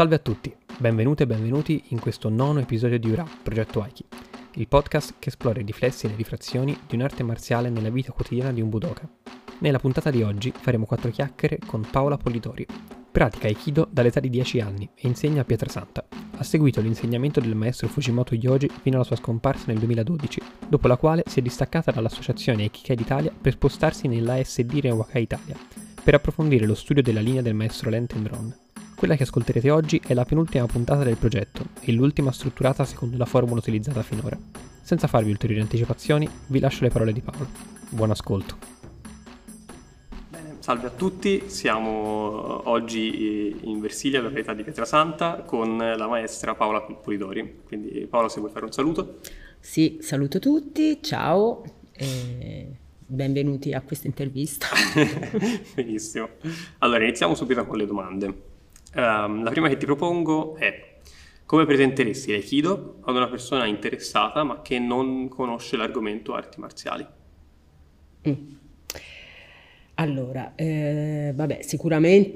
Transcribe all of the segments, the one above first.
Salve a tutti, benvenute e benvenuti in questo nono episodio di URA, Progetto Aiki, il podcast che esplora i riflessi e le rifrazioni di un'arte marziale nella vita quotidiana di un budoka. Nella puntata di oggi faremo quattro chiacchiere con Paola Politori. Pratica Aikido dall'età di 10 anni e insegna a Pietrasanta. Ha seguito l'insegnamento del maestro Fujimoto Yoji fino alla sua scomparsa nel 2012, dopo la quale si è distaccata dall'associazione Aikikai d'Italia per spostarsi nell'ASD Rewakai Italia, per approfondire lo studio della linea del maestro Len Tendron. Quella che ascolterete oggi è la penultima puntata del progetto e l'ultima strutturata secondo la formula utilizzata finora. Senza farvi ulteriori anticipazioni, vi lascio le parole di Paolo. Buon ascolto. Bene, salve a tutti, siamo oggi in Versilia, alla località di Pietrasanta, con la maestra Paola Polidori. Quindi Paola, se vuoi fare un saluto. Sì, saluto tutti, ciao. E benvenuti a questa intervista. Benissimo. Allora, iniziamo subito con le domande. Um, la prima che ti propongo è come presenteresti l'Aikido ad una persona interessata ma che non conosce l'argomento arti marziali? Mm. Allora, eh, vabbè, sicuramente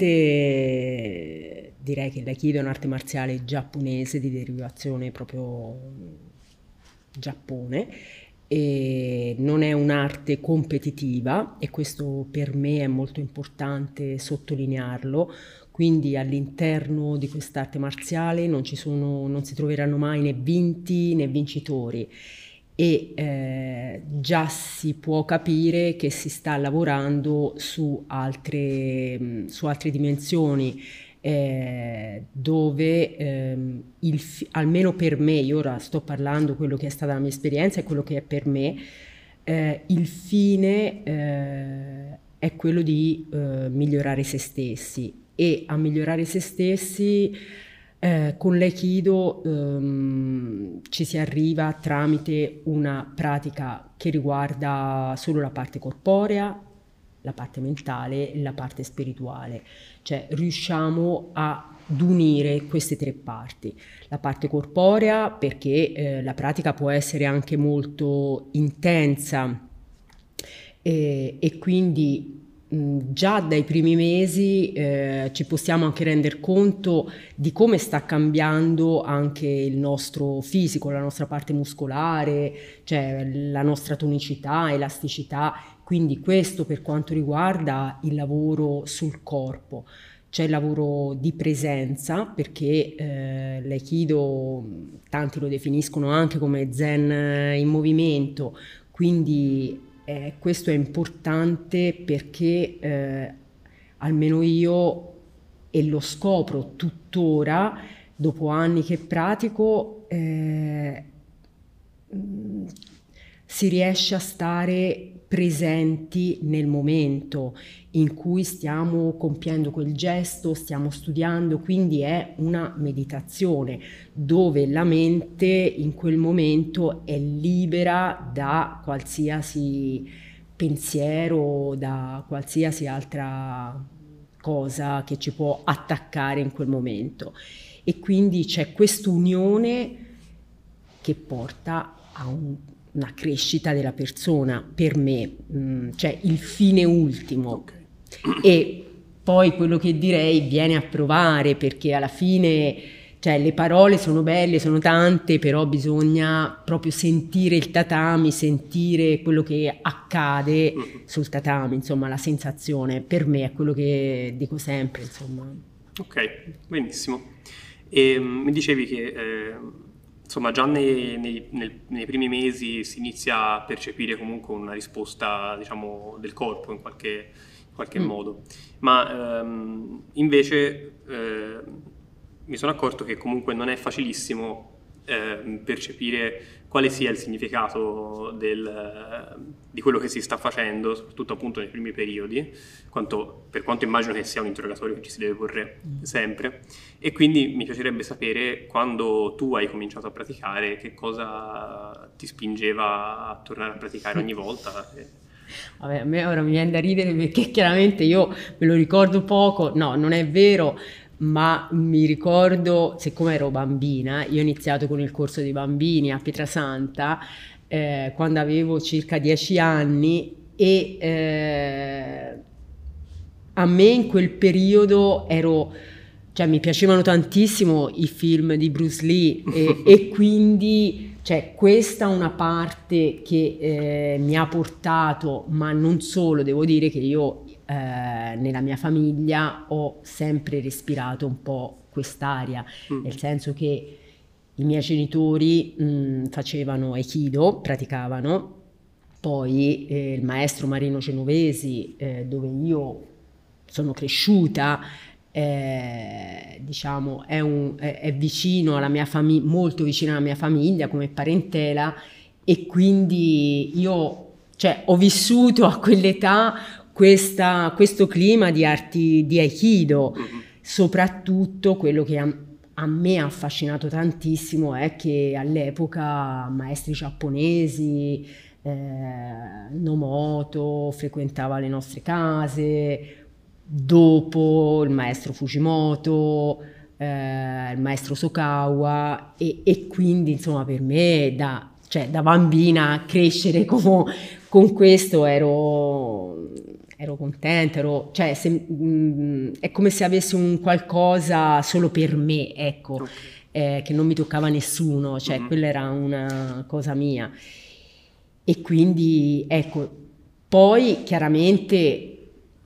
direi che l'Aikido è un'arte marziale giapponese di derivazione proprio Giappone e non è un'arte competitiva e questo per me è molto importante sottolinearlo quindi all'interno di quest'arte marziale non, sono, non si troveranno mai né vinti né vincitori. E eh, già si può capire che si sta lavorando su altre, su altre dimensioni eh, dove ehm, il, almeno per me, io ora sto parlando quello che è stata la mia esperienza e quello che è per me, eh, il fine eh, è quello di eh, migliorare se stessi e a migliorare se stessi eh, con l'aikido ehm, ci si arriva tramite una pratica che riguarda solo la parte corporea, la parte mentale e la parte spirituale, cioè riusciamo ad unire queste tre parti. La parte corporea perché eh, la pratica può essere anche molto intensa e, e quindi già dai primi mesi eh, ci possiamo anche rendere conto di come sta cambiando anche il nostro fisico, la nostra parte muscolare, cioè la nostra tonicità, elasticità, quindi questo per quanto riguarda il lavoro sul corpo. C'è il lavoro di presenza perché eh, l'aikido tanti lo definiscono anche come zen in movimento, quindi eh, questo è importante perché eh, almeno io, e lo scopro tuttora, dopo anni che pratico, eh, si riesce a stare presenti nel momento in cui stiamo compiendo quel gesto, stiamo studiando, quindi è una meditazione dove la mente in quel momento è libera da qualsiasi pensiero, da qualsiasi altra cosa che ci può attaccare in quel momento. E quindi c'è quest'unione che porta a un una crescita della persona per me, mh, mm, cioè il fine ultimo. Okay. E poi quello che direi viene a provare perché alla fine cioè, le parole sono belle, sono tante, però bisogna proprio sentire il tatami, sentire quello che accade sul tatami, insomma la sensazione per me è quello che dico sempre. Insomma. Ok, benissimo. E mm, mi dicevi che eh, insomma già nei, nei, nel, nei, primi mesi si inizia a percepire comunque una risposta diciamo, del corpo in qualche, qualche mm. modo, ma ehm, invece eh, mi sono accorto che comunque non è facilissimo eh, percepire quale sia il significato del, di quello che si sta facendo, soprattutto appunto nei primi periodi, quanto, per quanto immagino che sia un interrogatorio che ci si deve porre mm. sempre. E quindi mi piacerebbe sapere quando tu hai cominciato a praticare, che cosa ti spingeva a tornare a praticare ogni volta. Vabbè, a me ora mi viene da ridere perché chiaramente io me lo ricordo poco, no, non è vero ma mi ricordo, siccome ero bambina, io ho iniziato con il corso dei bambini a Pietrasanta eh, quando avevo circa dieci anni e eh, a me in quel periodo ero cioè mi piacevano tantissimo i film di Bruce Lee e, e quindi cioè, questa è una parte che eh, mi ha portato, ma non solo, devo dire che io eh, nella mia famiglia ho sempre respirato un po' quest'aria, mm. nel senso che i miei genitori mh, mm, facevano aikido, praticavano, poi eh, il maestro Marino Genovesi, eh, dove io sono cresciuta, eh, diciamo, è, un, è, è, vicino alla mia famiglia, molto vicino alla mia famiglia come parentela e quindi io cioè, ho vissuto a quell'età questa, questo clima di arti di Aikido, mm-hmm. soprattutto quello che a, a me ha affascinato tantissimo è che all'epoca maestri giapponesi, eh, Nomoto frequentava le nostre case, dopo il maestro Fujimoto, eh, il maestro Sokawa e, e, quindi insomma per me da, cioè, da bambina crescere con, con questo ero, ero contenta, ero, cioè, se, mh, mm, è come se avessi un qualcosa solo per me, ecco, okay. eh, che non mi toccava nessuno, cioè mm-hmm. quella era una cosa mia. E quindi ecco, poi chiaramente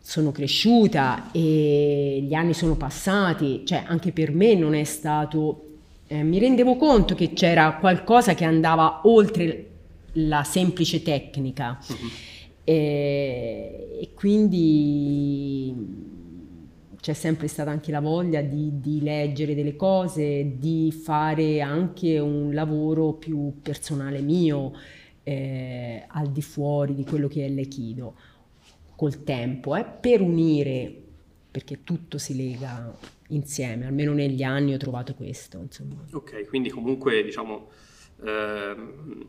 sono cresciuta e gli anni sono passati, cioè anche per me non è stato... Eh, mi rendevo conto che c'era qualcosa che andava oltre la semplice tecnica uh-huh. e, e, quindi c'è sempre stata anche la voglia di, di, leggere delle cose, di fare anche un lavoro più personale mio eh, al di fuori di quello che è l'Echido col tempo, eh, per unire, perché tutto si lega insieme, almeno negli anni ho trovato questo. Insomma. Ok, quindi comunque diciamo ehm,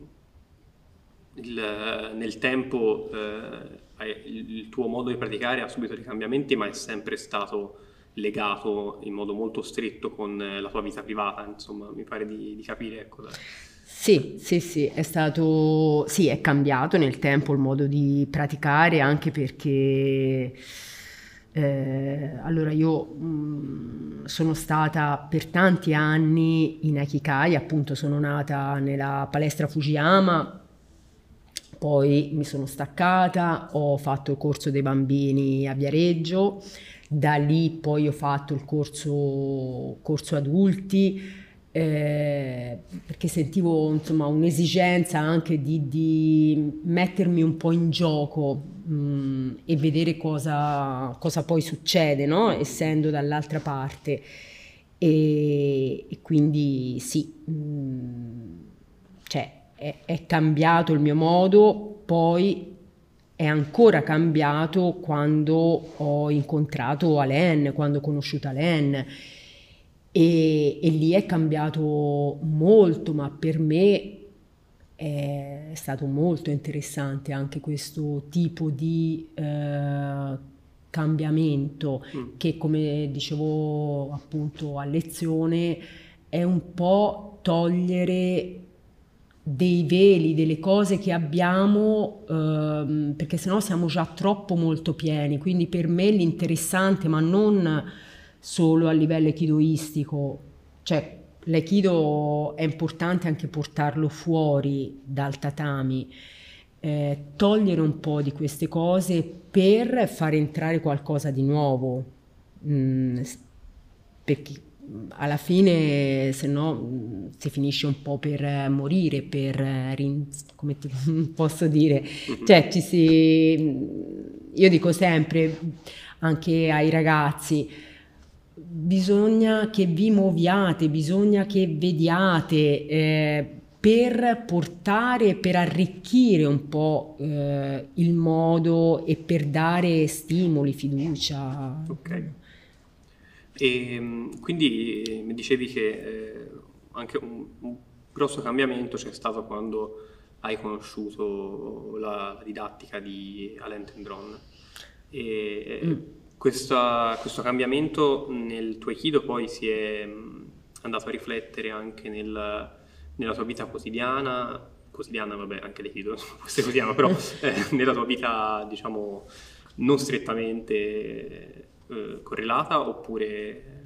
il, nel tempo eh, il tuo modo di praticare ha subito dei cambiamenti, ma è sempre stato legato in modo molto stretto con la tua vita privata, insomma, mi pare di, di capire. Ecco, sì, sì, sì, è stato, sì, è cambiato nel tempo il modo di praticare anche perché eh, allora io mh, mm, sono stata per tanti anni in Aikikai, appunto sono nata nella palestra Fujiyama, poi mi sono staccata, ho fatto il corso dei bambini a Viareggio, da lì poi ho fatto il corso, corso adulti, eh, perché sentivo insomma un'esigenza anche di, di, mettermi un po' in gioco mh, mm, e vedere cosa, cosa poi succede, no? essendo dall'altra parte. E, e quindi sì, mh, mm, cioè, è, è cambiato il mio modo, poi è ancora cambiato quando ho incontrato Alain, quando ho conosciuto Alain e, e lì è cambiato molto, ma per me è stato molto interessante anche questo tipo di eh, cambiamento mm. che come dicevo appunto a lezione è un po' togliere dei veli, delle cose che abbiamo, ehm, perché sennò siamo già troppo molto pieni. Quindi per me l'interessante, ma non solo a livello echidoistico, cioè l'aikido è importante anche portarlo fuori dal tatami, eh, togliere un po' di queste cose per far entrare qualcosa di nuovo, mm, perché alla fine se no mm, si finisce un po' per morire, per, come ti posso dire, cioè ci si, io dico sempre anche ai ragazzi, bisogna che vi muoviate, bisogna che vediate eh, per portare, per arricchire un po' eh, il modo e per dare stimoli, fiducia. Ok. E ehm, quindi mi dicevi che eh, anche un, un, grosso cambiamento c'è stato quando hai conosciuto la, la didattica di Alain Tendron. E, mm questa, questo cambiamento nel tuo Aikido poi si è mm, andato a riflettere anche nel, nella tua vita quotidiana, quotidiana vabbè anche l'Aikido questo è quotidiano, però eh, nella tua vita diciamo non strettamente eh, correlata oppure...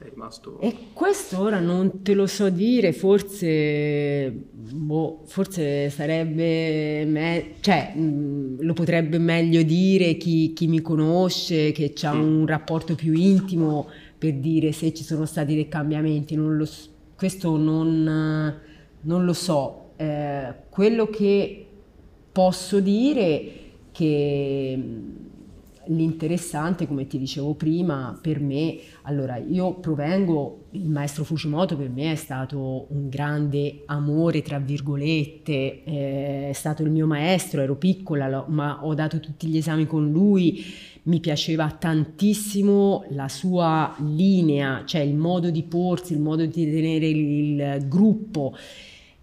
è rimasto... E questo ora non te lo so dire, forse, boh, forse sarebbe, me- cioè mh, lo potrebbe meglio dire chi, chi mi conosce, che ha mm. un rapporto più intimo per dire se ci sono stati dei cambiamenti, non lo, questo non, non lo so. Eh, quello che posso dire che l'interessante, come ti dicevo prima, per me, allora io provengo, il maestro Fujimoto per me è stato un grande amore, tra virgolette, è stato il mio maestro, ero piccola, ma ho dato tutti gli esami con lui, mi piaceva tantissimo la sua linea, cioè il modo di porsi, il modo di tenere il gruppo.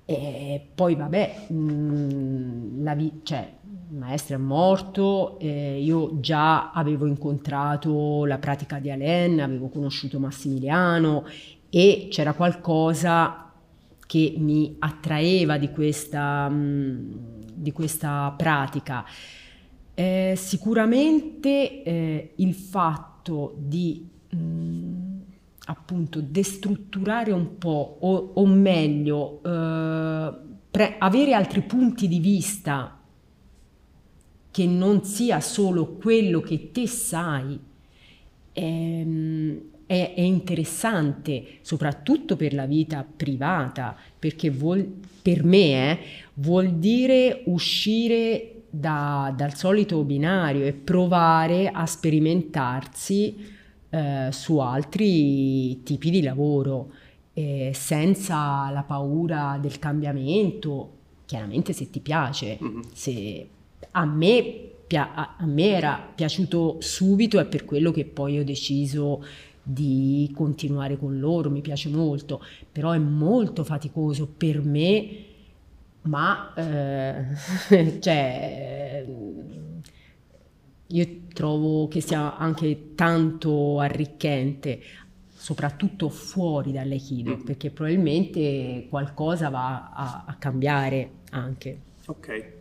E poi vabbè, mh, la vi- cioè, il maestro è morto, eh, io già avevo incontrato la pratica di Alain, avevo conosciuto Massimiliano e c'era qualcosa che mi attraeva di questa, mh, di questa pratica. Eh, sicuramente eh, il fatto di mh, appunto destrutturare un po' o, o meglio eh, pre- avere altri punti di vista che non sia solo quello che te sai, ehm, è, è, interessante, soprattutto per la vita privata, perché vuol, per me eh, vuol dire uscire da, dal solito binario e provare a sperimentarsi eh, su altri tipi di lavoro, eh, senza la paura del cambiamento, chiaramente se ti piace, mm-hmm. se a me, a me era piaciuto subito e per quello che poi ho deciso di continuare con loro, mi piace molto, però è molto faticoso per me, ma eh, cioè, io trovo che sia anche tanto arricchente, soprattutto fuori dall'Aikido, mm. perché probabilmente qualcosa va a, a cambiare anche. Ok.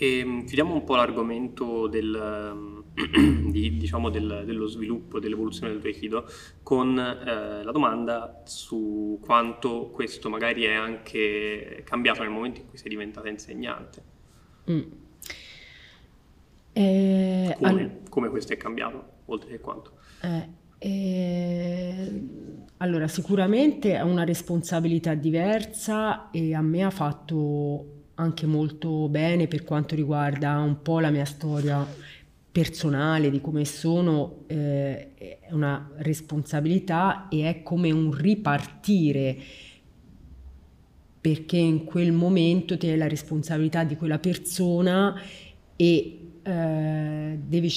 E ehm, chiudiamo un po' l'argomento del, di, diciamo del, dello sviluppo, dell'evoluzione del Aikido con eh, la domanda su quanto questo magari è anche cambiato nel momento in cui sei diventata insegnante. Mm. Eh, come, all... come, questo è cambiato, oltre che quanto? Eh, eh, allora, sicuramente è una responsabilità diversa e a me ha fatto anche molto bene per quanto riguarda un po' la mia storia personale, di come sono, eh, è una responsabilità e è come un ripartire perché in quel momento ti hai la responsabilità di quella persona e eh, devi,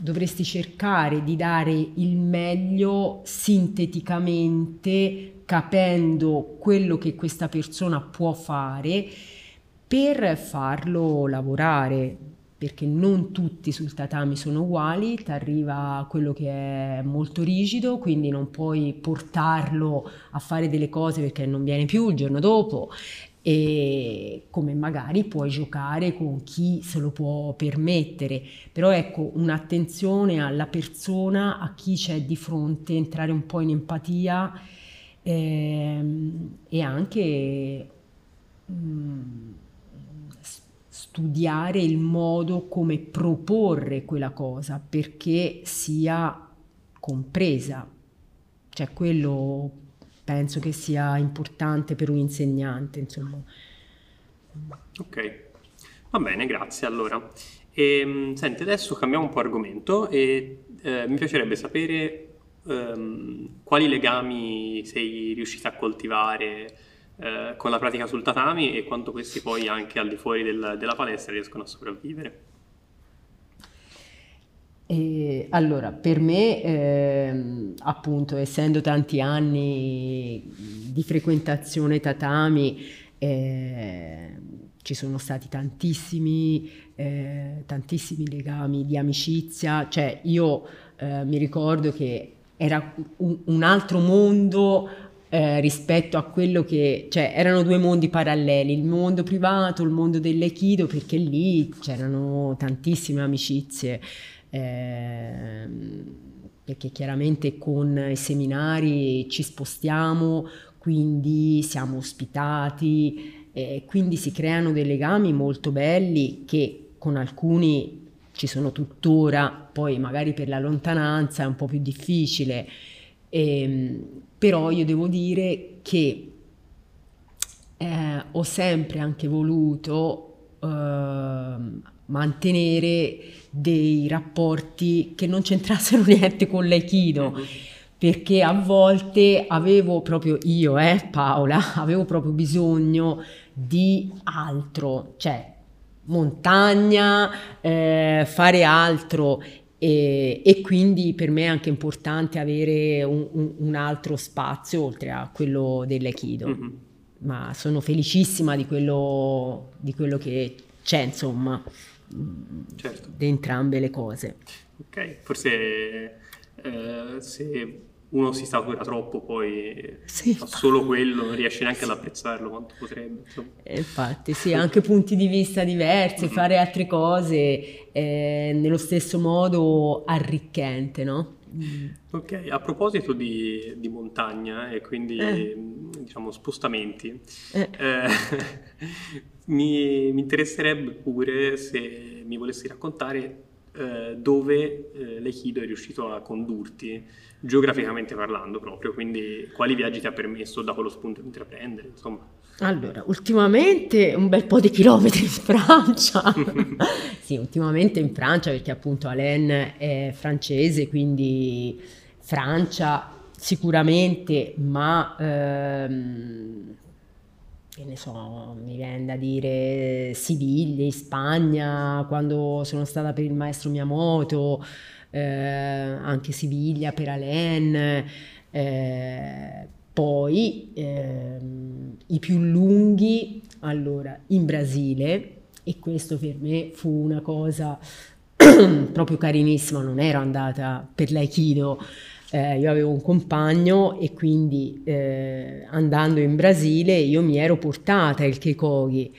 dovresti cercare di dare il meglio sinteticamente capendo quello che questa persona può fare per farlo lavorare perché non tutti sul tatami sono uguali, ti arriva quello che è molto rigido, quindi non puoi portarlo a fare delle cose perché non viene più il giorno dopo e come magari puoi giocare con chi se lo può permettere, però ecco un'attenzione alla persona, a chi c'è di fronte, entrare un po' in empatia ehm, e anche mh, studiare il modo come proporre quella cosa perché sia compresa, cioè quello penso che sia importante per un insegnante, insomma. Ok, va bene, grazie allora. E, ehm, senti, adesso cambiamo un po' argomento e eh, mi piacerebbe sapere ehm, quali legami sei riuscita a coltivare eh, con la pratica sul tatami e quanto questi poi anche al di fuori del, della palestra riescono a sopravvivere. E, allora, per me, eh, appunto, essendo tanti anni di frequentazione tatami, eh, ci sono stati tantissimi, eh, tantissimi legami di amicizia, cioè io eh, mi ricordo che era un, un altro mondo eh, rispetto a quello che, cioè erano due mondi paralleli, il mondo privato, il mondo dell'Echido, perché lì c'erano tantissime amicizie. Eh, perché chiaramente con i seminari ci spostiamo, quindi siamo ospitati, eh, quindi si creano dei legami molto belli che con alcuni ci sono tuttora, poi magari per la lontananza è un po' più difficile, eh, però io devo dire che eh, ho sempre anche voluto eh, mantenere dei rapporti che non c'entrassero niente con l'aikido. Mm-hmm perché a volte avevo proprio io, eh, Paola, avevo proprio bisogno di altro, cioè montagna, eh, fare altro e, e, quindi per me è anche importante avere un, un, un altro spazio oltre a quello dell'Aikido. Mm-hmm. Ma sono felicissima di quello, di quello che c'è, insomma, certo. di entrambe le cose. Ok, forse eh, se uno si satura troppo, poi sì, fa solo quello, non riesce neanche ad apprezzarlo quanto potrebbe. Eh, infatti, sì, anche punti di vista diversi, mm-hmm. fare altre cose eh, nello stesso modo arricchente, no? Ok, a proposito di, di montagna e quindi eh. diciamo spostamenti, eh. Mi, mi, interesserebbe pure se mi volessi raccontare eh, dove eh, l'Aikido è riuscito a condurti geograficamente parlando proprio, quindi quali viaggi ti ha permesso da quello spunto di intraprendere, insomma. Allora, ultimamente un bel po' di chilometri in Francia. sì, ultimamente in Francia perché appunto Alain è francese, quindi Francia sicuramente, ma ehm, che ne so, mi viene da dire Siviglia, in Spagna, quando sono stata per il maestro Miyamoto, eh, anche Siviglia per Alain, eh, poi eh, i più lunghi, allora, in Brasile, e questo per me fu una cosa proprio carinissima, non ero andata per l'aikido, eh, io avevo un compagno e quindi eh, andando in Brasile io mi ero portata il Kekogi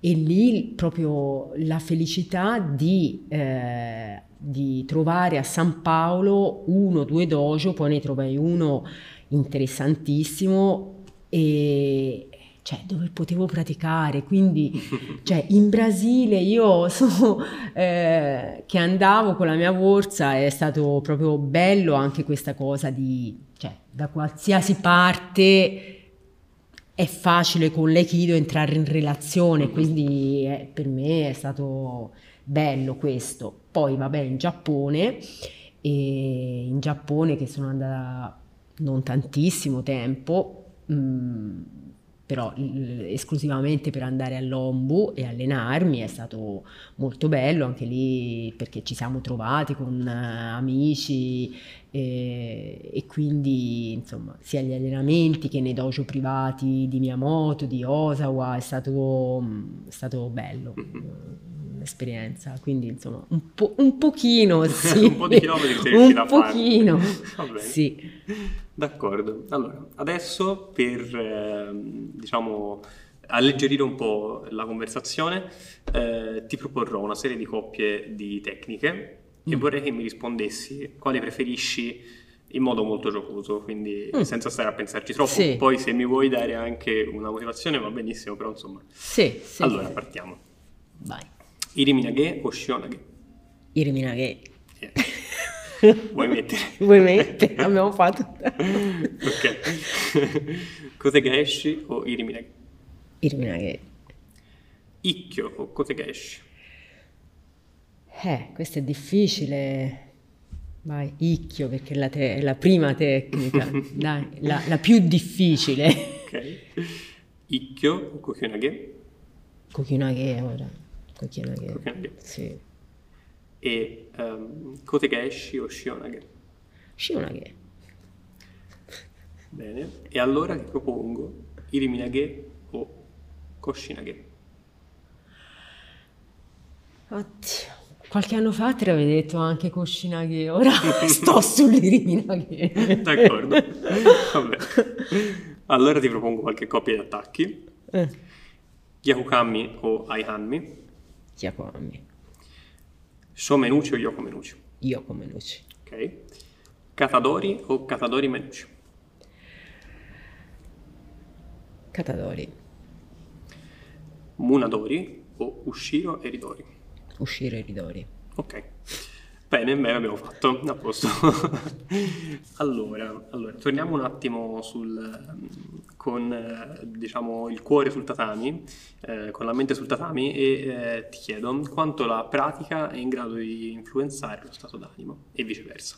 e lì proprio la felicità di, eh, di trovare a San Paolo uno o due dojo, poi ne trovai uno interessantissimo e, cioè, dove potevo praticare. Quindi, cioè, in Brasile io so, eh, che andavo con la mia borsa, è stato proprio bello anche questa cosa di, cioè, da qualsiasi parte è facile con l'Aikido entrare in relazione, quindi eh, per me è stato bello questo. Poi, vabbè, in Giappone, e in Giappone che sono andata non tantissimo tempo, mh, mm, però esclusivamente per andare all'Ombu e allenarmi è stato molto bello anche lì perché ci siamo trovati con uh, amici e, e, quindi insomma sia gli allenamenti che nei dojo privati di Miyamoto, di Osawa è stato, è stato bello l'esperienza. Quindi insomma un, po- un pochino sì. un po' di chilometri un pochino. Sì D'accordo. Allora, adesso per eh, diciamo alleggerire un po' la conversazione, eh, ti proporrò una serie di coppie di tecniche mm. e vorrei che mi rispondessi quali preferisci in modo molto giocoso, quindi mm. senza stare a pensarci troppo. Sì. Poi se mi vuoi dare anche una motivazione va benissimo, però insomma. Sì, sì. Allora, partiamo. Vai. Iriminage o Shionage? Iriminage. Yeah. Vuoi mettere? Vuoi mettere? Abbiamo fatto. ok. Kotegaeshi o Iriminage? Iriminage. Ikkyo o Kotegaeshi? Eh, questo è difficile. Vai, Ikkyo perché è la, te- è la prima tecnica, dai, la, la, più difficile. Ok. Ikkyo o Kokyunage? Kokyunage ora. Kokyunage. Kokyunage. Sì e um, Kotegaeshi o Shionage? Shionage. Bene, e allora ti propongo Iriminage o Koshinage. Oddio. Qualche anno fa te l'avevi detto anche Koshinage, ora sto sull'Iriminage. D'accordo. Vabbè. Allora ti propongo qualche coppia di attacchi. Eh. Yakukami o Aihanmi? Yakukami. Shomenuchi o Yoko Menuchi? Yoko Menuchi. Ok. Catadori o Catadori Menucci? Catadori. Munadori o Usciro e Ridori? Uscire e Ridori. Ok. Bene, bene, abbiamo fatto, a posto. allora, allora, torniamo un attimo sul, con diciamo, il cuore sul tatami, eh, con la mente sul tatami e eh, ti chiedo quanto la pratica è in grado di influenzare lo stato d'animo e viceversa.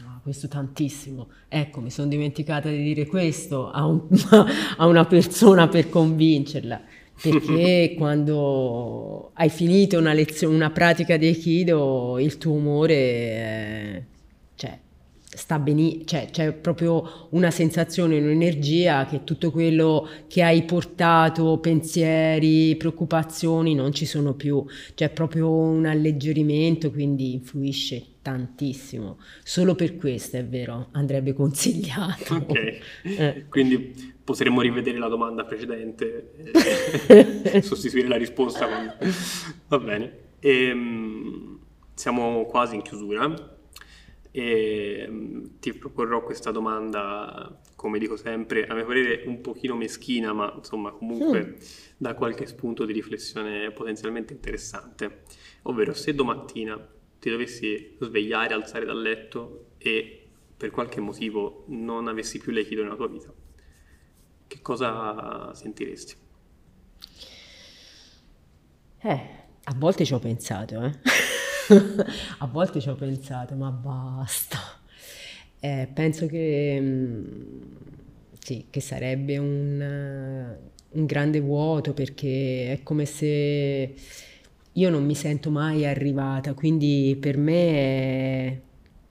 Ah, questo tantissimo. Ecco, mi sono dimenticata di dire questo a, un, a una persona per convincerla perché quando hai finito una lezione, una pratica di Aikido, il tuo umore, eh, cioè, sta benissimo, cioè, c'è proprio una sensazione, un'energia che tutto quello che hai portato, pensieri, preoccupazioni, non ci sono più. C'è proprio un alleggerimento, quindi influisce tantissimo. Solo per questo è vero, andrebbe consigliato. Ok, eh. quindi potremmo rivedere la domanda precedente e sostituire la risposta con... Va bene. E, ehm, siamo quasi in chiusura e ehm, ti proporrò questa domanda, come dico sempre, a mio parere un pochino meschina, ma insomma comunque mm. da qualche spunto di riflessione potenzialmente interessante. Ovvero, se domattina ti dovessi svegliare, alzare dal letto e per qualche motivo non avessi più l'aikido nella tua vita, che cosa sentiresti? Eh, a volte ci ho pensato, eh. a volte ci ho pensato, ma basta. Eh, penso che, mm, sì, che sarebbe un, un grande vuoto perché è come se io non mi sento mai arrivata, quindi per me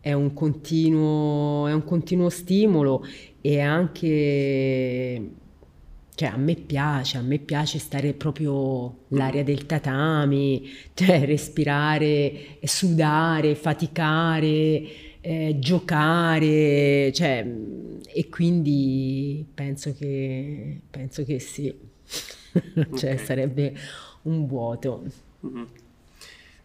è, è, un, continuo, è un continuo stimolo e anche cioè a me piace, a me piace stare proprio l'aria del tatami, cioè respirare, sudare, faticare, eh, giocare, cioè, e quindi penso che, penso che sì, cioè okay. sarebbe un vuoto. Mm-hmm.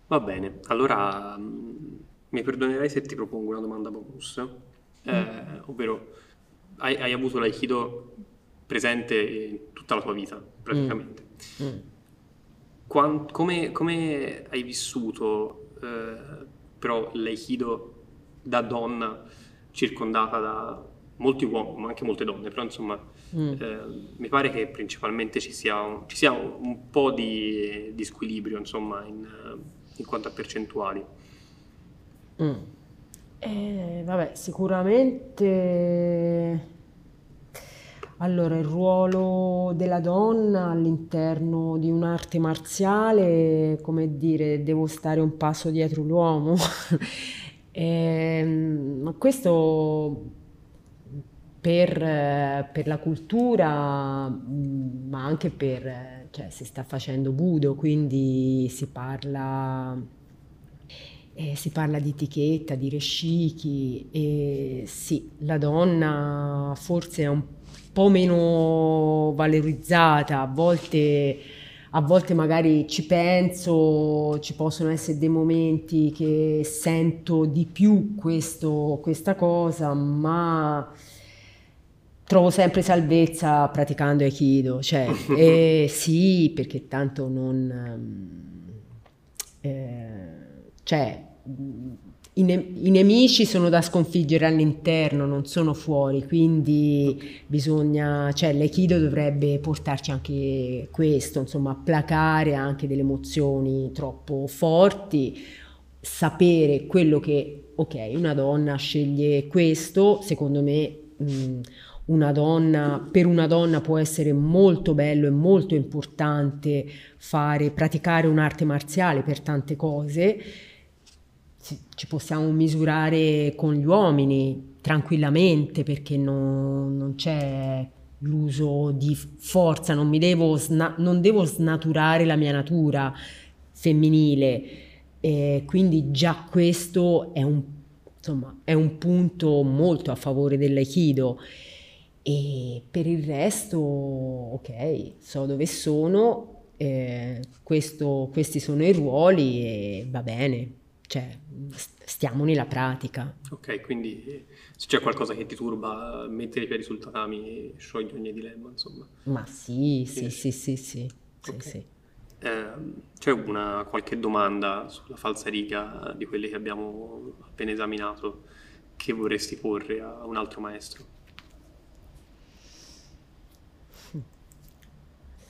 Va bene, allora mm, mi perdonerai se ti propongo una domanda bonus, eh, mm. ovvero hai, hai avuto l'aikido presente in tutta la tua vita, praticamente. Mm. Mm. Quant, come, come, hai vissuto eh, però l'aikido da donna circondata da molti uomini, ma anche molte donne, però insomma mm. eh, mi pare che principalmente ci sia un, ci sia un, un po' di, di, squilibrio insomma in, in quanto a percentuali. Mm. Eh, vabbè, sicuramente allora, il ruolo della donna all'interno di un'arte marziale, come dire, devo stare un passo dietro l'uomo. e, ehm, questo per, per, la cultura, ma anche per, cioè, si sta facendo budo, quindi si parla, eh, si parla di etichetta, di reshiki e sì, la donna forse è un po' po' meno valorizzata, a volte, a volte magari ci penso, ci possono essere dei momenti che sento di più questo, questa cosa, ma trovo sempre salvezza praticando Aikido, cioè, eh, sì, perché tanto non... Eh, cioè, i, ne- i, nemici sono da sconfiggere all'interno, non sono fuori, quindi bisogna, cioè l'Aikido dovrebbe portarci anche questo, insomma, placare anche delle emozioni troppo forti, sapere quello che, ok, una donna sceglie questo, secondo me mh, una donna, per una donna può essere molto bello e molto importante fare, praticare un'arte marziale per tante cose ci possiamo misurare con gli uomini tranquillamente perché non, non c'è l'uso di forza, non, devo, sna- non devo snaturare la mia natura femminile. E quindi già questo è un, insomma, è un punto molto a favore dell'aikido. E per il resto, ok, so dove sono, eh, questo, questi sono i ruoli e va bene, cioè stiamo nella pratica. Ok, quindi se c'è qualcosa che ti turba, mettere i piedi sul tatami scioglie ogni dilemma, insomma. Ma sì, sì, sì, sì, sì, Ok. sì, sì. Eh, c'è una qualche domanda sulla falsariga di quelle che abbiamo appena esaminato che vorresti porre a un altro maestro?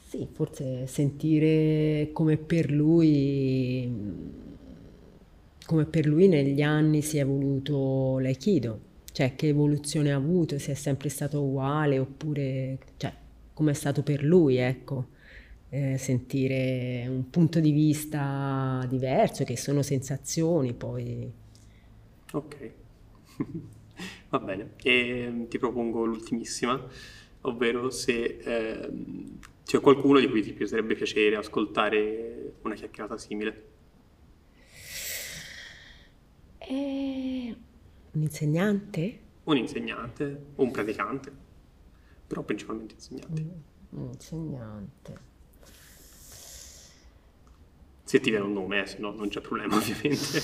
Sì, forse sentire come per lui, come per lui negli anni si è evoluto l'Aikido, cioè che evoluzione ha avuto, se è sempre stato uguale oppure, cioè, come è stato per lui, ecco, Eh, sentire un punto di vista diverso, che sono sensazioni, poi... Ok, va bene. E ti propongo l'ultimissima, ovvero se ehm, c'è qualcuno di cui ti piacerebbe piacere ascoltare una chiacchierata simile. È un insegnante? Un insegnante o un praticante, però principalmente insegnante. Un insegnante. Se ti viene un nome, eh, se no non c'è problema ovviamente.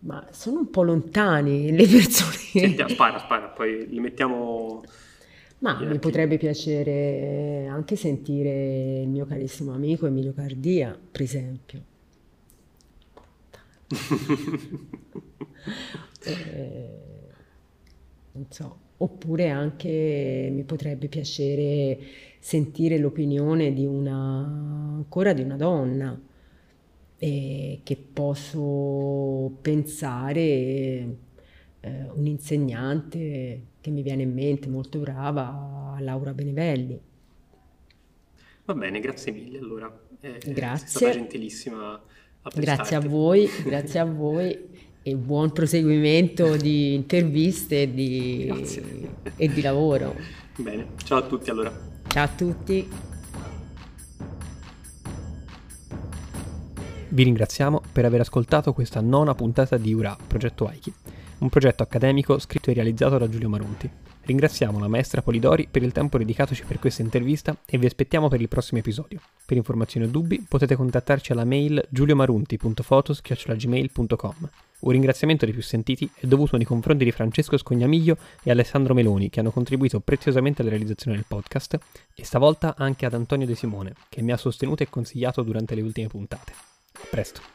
Ma sono un po' lontani le persone. Senti, spara, spara, poi li mettiamo... Ma mi potrebbe piacere anche sentire il mio carissimo amico Emilio Cardia, per esempio. Eh, non so. Oppure anche mi potrebbe piacere sentire l'opinione di una, ancora di una donna, e che posso pensare eh, un insegnante che mi viene in mente molto brava, Laura Benevelli. Va bene, grazie mille allora. Eh, Grazie. stata gentilissima Grazie a voi, grazie a voi e buon proseguimento di interviste e di, e di lavoro. Bene, ciao a tutti allora. Ciao a tutti. Vi ringraziamo per aver ascoltato questa nona puntata di URA, Progetto Aiki, un progetto accademico scritto e realizzato da Giulio Marunti. Ringraziamo la maestra Polidori per il tempo dedicatoci per questa intervista e vi aspettiamo per il prossimo episodio. Per informazioni o dubbi potete contattarci alla mail giuliomarunti.fotos.gmail.com. Un ringraziamento dei più sentiti è dovuto nei confronti di Francesco Scognamiglio e Alessandro Meloni che hanno contribuito preziosamente alla realizzazione del podcast e stavolta anche ad Antonio De Simone che mi ha sostenuto e consigliato durante le ultime puntate. A presto!